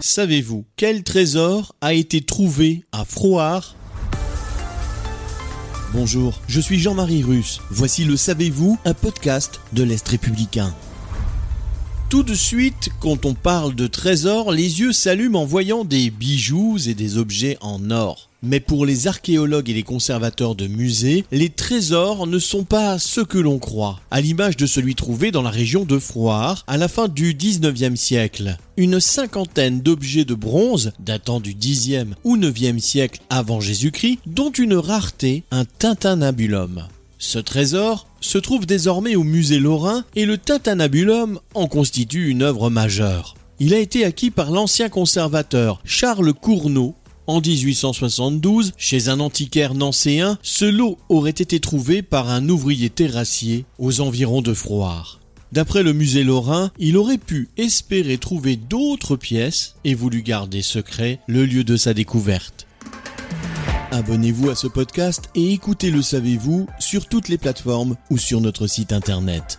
Savez-vous quel trésor a été trouvé à Froard Bonjour, je suis Jean-Marie Russe. Voici le Savez-vous, un podcast de l'Est républicain. Tout de suite, quand on parle de trésors, les yeux s'allument en voyant des bijoux et des objets en or. Mais pour les archéologues et les conservateurs de musées, les trésors ne sont pas ce que l'on croit, à l'image de celui trouvé dans la région de Froire à la fin du 19e siècle. Une cinquantaine d'objets de bronze datant du 10e ou 9e siècle avant Jésus-Christ, dont une rareté, un tintinabulum. Ce trésor se trouve désormais au musée Lorrain et le Tintinabulum en constitue une œuvre majeure. Il a été acquis par l'ancien conservateur Charles Cournot en 1872, chez un antiquaire nancéen, ce lot aurait été trouvé par un ouvrier terrassier aux environs de Froire. D'après le musée Lorrain, il aurait pu espérer trouver d'autres pièces et voulu garder secret le lieu de sa découverte. Abonnez-vous à ce podcast et écoutez Le Savez-vous sur toutes les plateformes ou sur notre site internet.